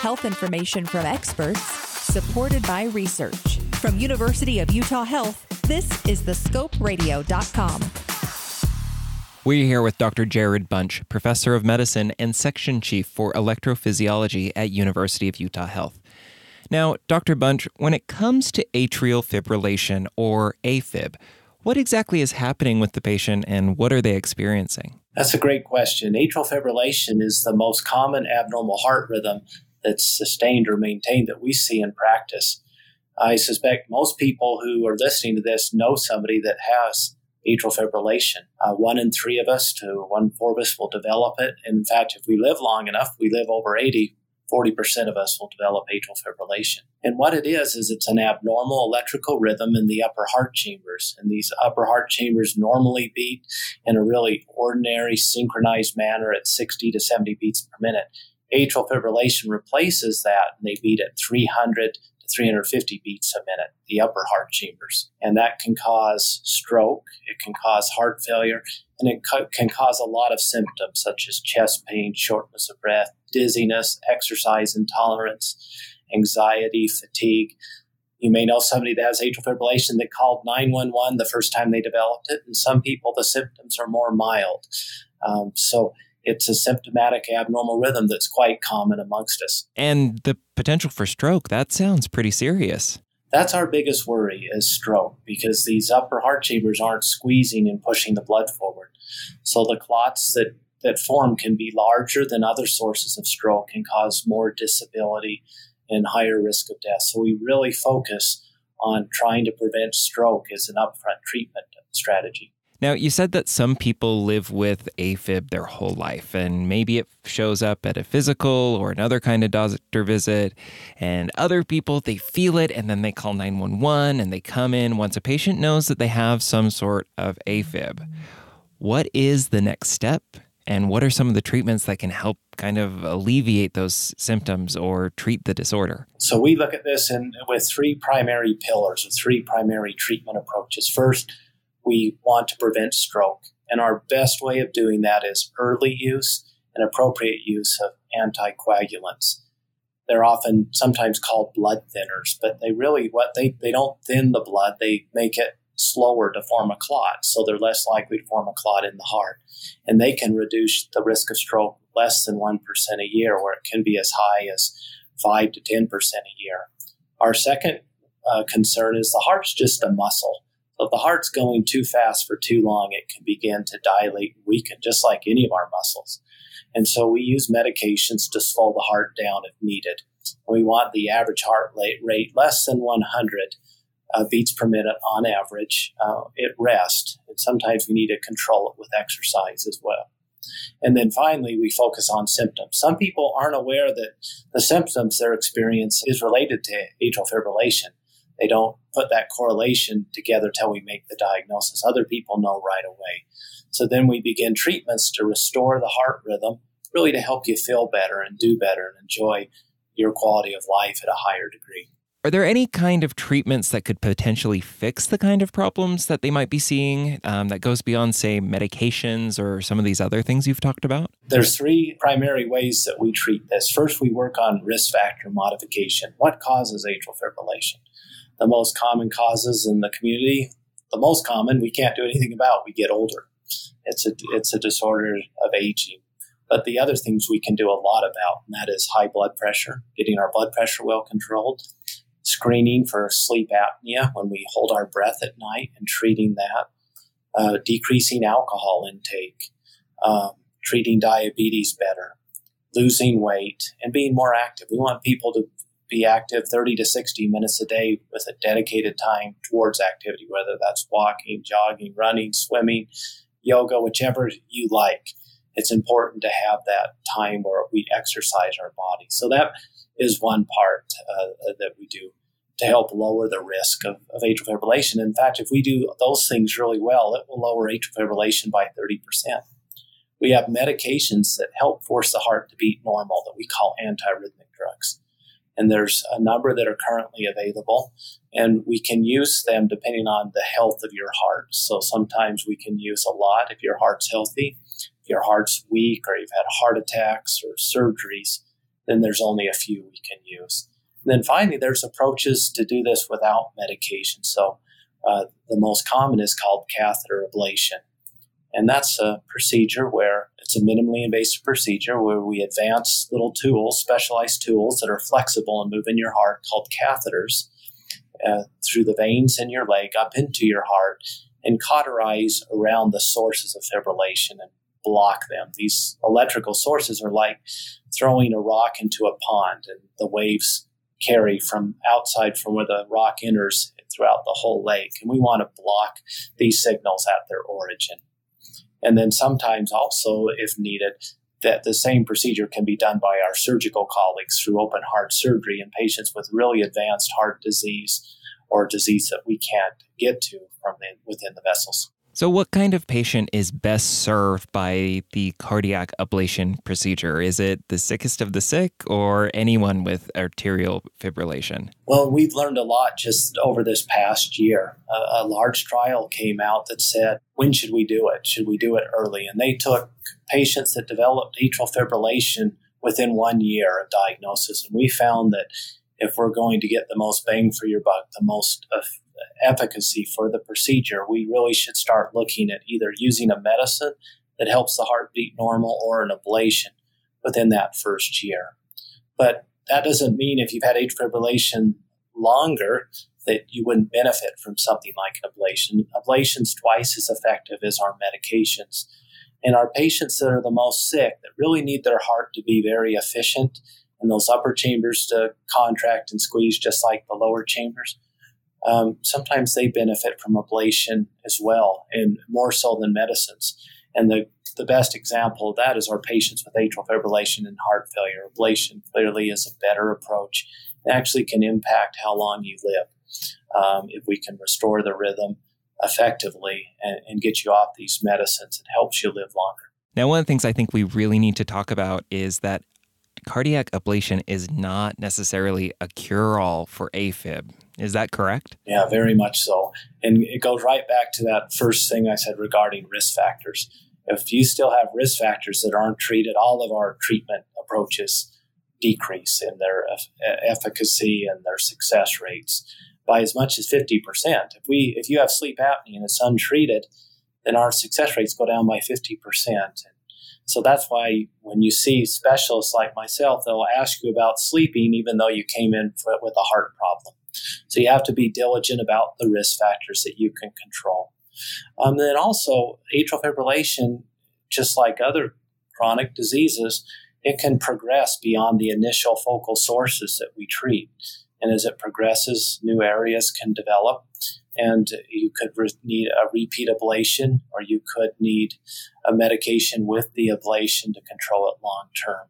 Health information from experts, supported by research. From University of Utah Health, this is thescoperadio.com. We're here with Dr. Jared Bunch, professor of medicine and section chief for electrophysiology at University of Utah Health. Now, Dr. Bunch, when it comes to atrial fibrillation or AFib, what exactly is happening with the patient and what are they experiencing? That's a great question. Atrial fibrillation is the most common abnormal heart rhythm that's sustained or maintained that we see in practice. I suspect most people who are listening to this know somebody that has atrial fibrillation. Uh, one in three of us to one four of us will develop it. In fact, if we live long enough, we live over 80, 40% of us will develop atrial fibrillation. And what it is, is it's an abnormal electrical rhythm in the upper heart chambers. And these upper heart chambers normally beat in a really ordinary, synchronized manner at 60 to 70 beats per minute. Atrial fibrillation replaces that, and they beat at 300 to 350 beats a minute, the upper heart chambers. And that can cause stroke, it can cause heart failure, and it can cause a lot of symptoms such as chest pain, shortness of breath, dizziness, exercise intolerance, anxiety, fatigue. You may know somebody that has atrial fibrillation that called 911 the first time they developed it, and some people the symptoms are more mild. Um, so it's a symptomatic abnormal rhythm that's quite common amongst us. And the potential for stroke, that sounds pretty serious. That's our biggest worry is stroke because these upper heart chambers aren't squeezing and pushing the blood forward. So the clots that, that form can be larger than other sources of stroke and cause more disability and higher risk of death. So we really focus on trying to prevent stroke as an upfront treatment strategy. Now, you said that some people live with AFib their whole life, and maybe it shows up at a physical or another kind of doctor visit. And other people, they feel it and then they call 911 and they come in once a patient knows that they have some sort of AFib. What is the next step? And what are some of the treatments that can help kind of alleviate those symptoms or treat the disorder? So, we look at this in, with three primary pillars, with three primary treatment approaches. First, we want to prevent stroke. And our best way of doing that is early use and appropriate use of anticoagulants. They're often sometimes called blood thinners, but they really what they, they don't thin the blood, they make it slower to form a clot, so they're less likely to form a clot in the heart. And they can reduce the risk of stroke less than 1% a year, where it can be as high as 5 to 10% a year. Our second uh, concern is the heart's just a muscle. If the heart's going too fast for too long, it can begin to dilate and weaken, just like any of our muscles. And so we use medications to slow the heart down if needed. We want the average heart rate less than 100 uh, beats per minute on average uh, at rest. And sometimes we need to control it with exercise as well. And then finally, we focus on symptoms. Some people aren't aware that the symptoms they're experiencing is related to atrial fibrillation. They don't put that correlation together till we make the diagnosis. Other people know right away. So then we begin treatments to restore the heart rhythm, really to help you feel better and do better and enjoy your quality of life at a higher degree. Are there any kind of treatments that could potentially fix the kind of problems that they might be seeing um, that goes beyond, say, medications or some of these other things you've talked about? There's three primary ways that we treat this. First, we work on risk factor modification. What causes atrial fibrillation? the most common causes in the community. The most common we can't do anything about. We get older. It's a it's a disorder of aging. But the other things we can do a lot about, and that is high blood pressure, getting our blood pressure well controlled, screening for sleep apnea when we hold our breath at night and treating that, uh, decreasing alcohol intake, um, treating diabetes better, losing weight, and being more active. We want people to be active 30 to 60 minutes a day with a dedicated time towards activity, whether that's walking, jogging, running, swimming, yoga, whichever you like. It's important to have that time where we exercise our body. So that is one part uh, that we do to help lower the risk of, of atrial fibrillation. In fact, if we do those things really well, it will lower atrial fibrillation by 30%. We have medications that help force the heart to beat normal that we call antiarrhythmic drugs and there's a number that are currently available and we can use them depending on the health of your heart so sometimes we can use a lot if your heart's healthy if your heart's weak or you've had heart attacks or surgeries then there's only a few we can use. And then finally, there's approaches to do this without medication. So uh, the most common is called catheter ablation. And that's a procedure where it's a minimally invasive procedure where we advance little tools, specialized tools that are flexible and move in your heart called catheters uh, through the veins in your leg up into your heart and cauterize around the sources of fibrillation and block them. These electrical sources are like throwing a rock into a pond and the waves carry from outside from where the rock enters throughout the whole lake. And we want to block these signals at their origin. And then sometimes also, if needed, that the same procedure can be done by our surgical colleagues through open heart surgery in patients with really advanced heart disease or disease that we can't get to from the, within the vessels. So, what kind of patient is best served by the cardiac ablation procedure? Is it the sickest of the sick or anyone with arterial fibrillation? Well, we've learned a lot just over this past year. A, a large trial came out that said, when should we do it? Should we do it early? And they took patients that developed atrial fibrillation within one year of diagnosis. And we found that if we're going to get the most bang for your buck, the most efficacy for the procedure, we really should start looking at either using a medicine that helps the heart beat normal or an ablation within that first year. But that doesn't mean if you've had atrial fibrillation longer that you wouldn't benefit from something like an ablation. Ablation's twice as effective as our medications. And our patients that are the most sick, that really need their heart to be very efficient and those upper chambers to contract and squeeze just like the lower chambers, um, sometimes they benefit from ablation as well, and more so than medicines. And the, the best example of that is our patients with atrial fibrillation and heart failure. Ablation clearly is a better approach and actually can impact how long you live. Um, if we can restore the rhythm effectively and, and get you off these medicines, it helps you live longer. Now, one of the things I think we really need to talk about is that cardiac ablation is not necessarily a cure all for AFib. Is that correct? Yeah, very much so. And it goes right back to that first thing I said regarding risk factors. If you still have risk factors that aren't treated, all of our treatment approaches decrease in their efficacy and their success rates by as much as 50%. If we if you have sleep apnea and it's untreated, then our success rates go down by 50%. So that's why when you see specialists like myself, they'll ask you about sleeping even though you came in with a heart problem. So you have to be diligent about the risk factors that you can control. Um, then also, atrial fibrillation, just like other chronic diseases, it can progress beyond the initial focal sources that we treat. And as it progresses, new areas can develop, and you could re- need a repeat ablation, or you could need a medication with the ablation to control it long term.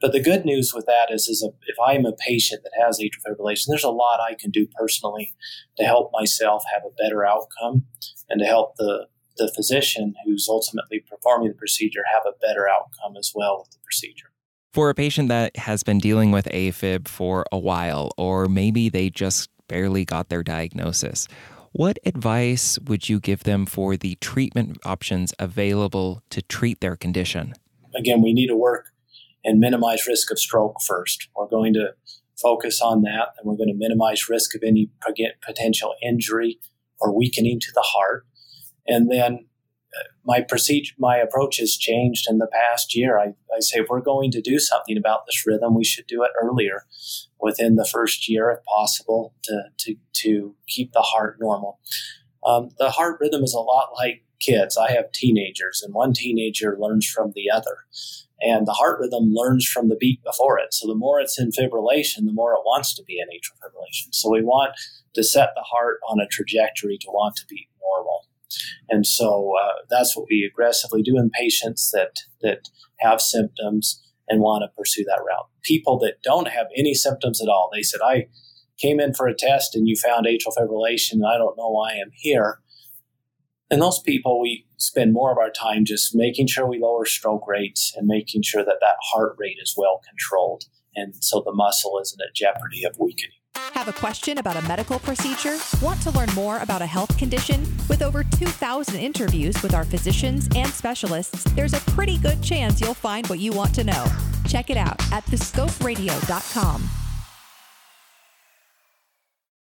But the good news with that is, is a, if I'm a patient that has atrial fibrillation, there's a lot I can do personally to help myself have a better outcome and to help the, the physician who's ultimately performing the procedure have a better outcome as well with the procedure. For a patient that has been dealing with AFib for a while, or maybe they just barely got their diagnosis, what advice would you give them for the treatment options available to treat their condition? Again, we need to work and minimize risk of stroke first. We're going to focus on that and we're going to minimize risk of any potential injury or weakening to the heart. And then uh, my procedure, my approach has changed in the past year. I, I say if we're going to do something about this rhythm, we should do it earlier, within the first year, if possible, to to, to keep the heart normal. Um, the heart rhythm is a lot like kids. I have teenagers, and one teenager learns from the other and the heart rhythm learns from the beat before it. So the more it's in fibrillation, the more it wants to be in atrial fibrillation. So we want to set the heart on a trajectory to want to be normal. And so uh, that's what we aggressively do in patients that that have symptoms and want to pursue that route. People that don't have any symptoms at all, they said, I came in for a test and you found atrial fibrillation and I don't know why I'm here. And those people, we spend more of our time just making sure we lower stroke rates and making sure that that heart rate is well controlled. And so the muscle isn't at jeopardy of weakening. Have a question about a medical procedure? Want to learn more about a health condition? With over 2,000 interviews with our physicians and specialists, there's a pretty good chance you'll find what you want to know. Check it out at thescoperadio.com.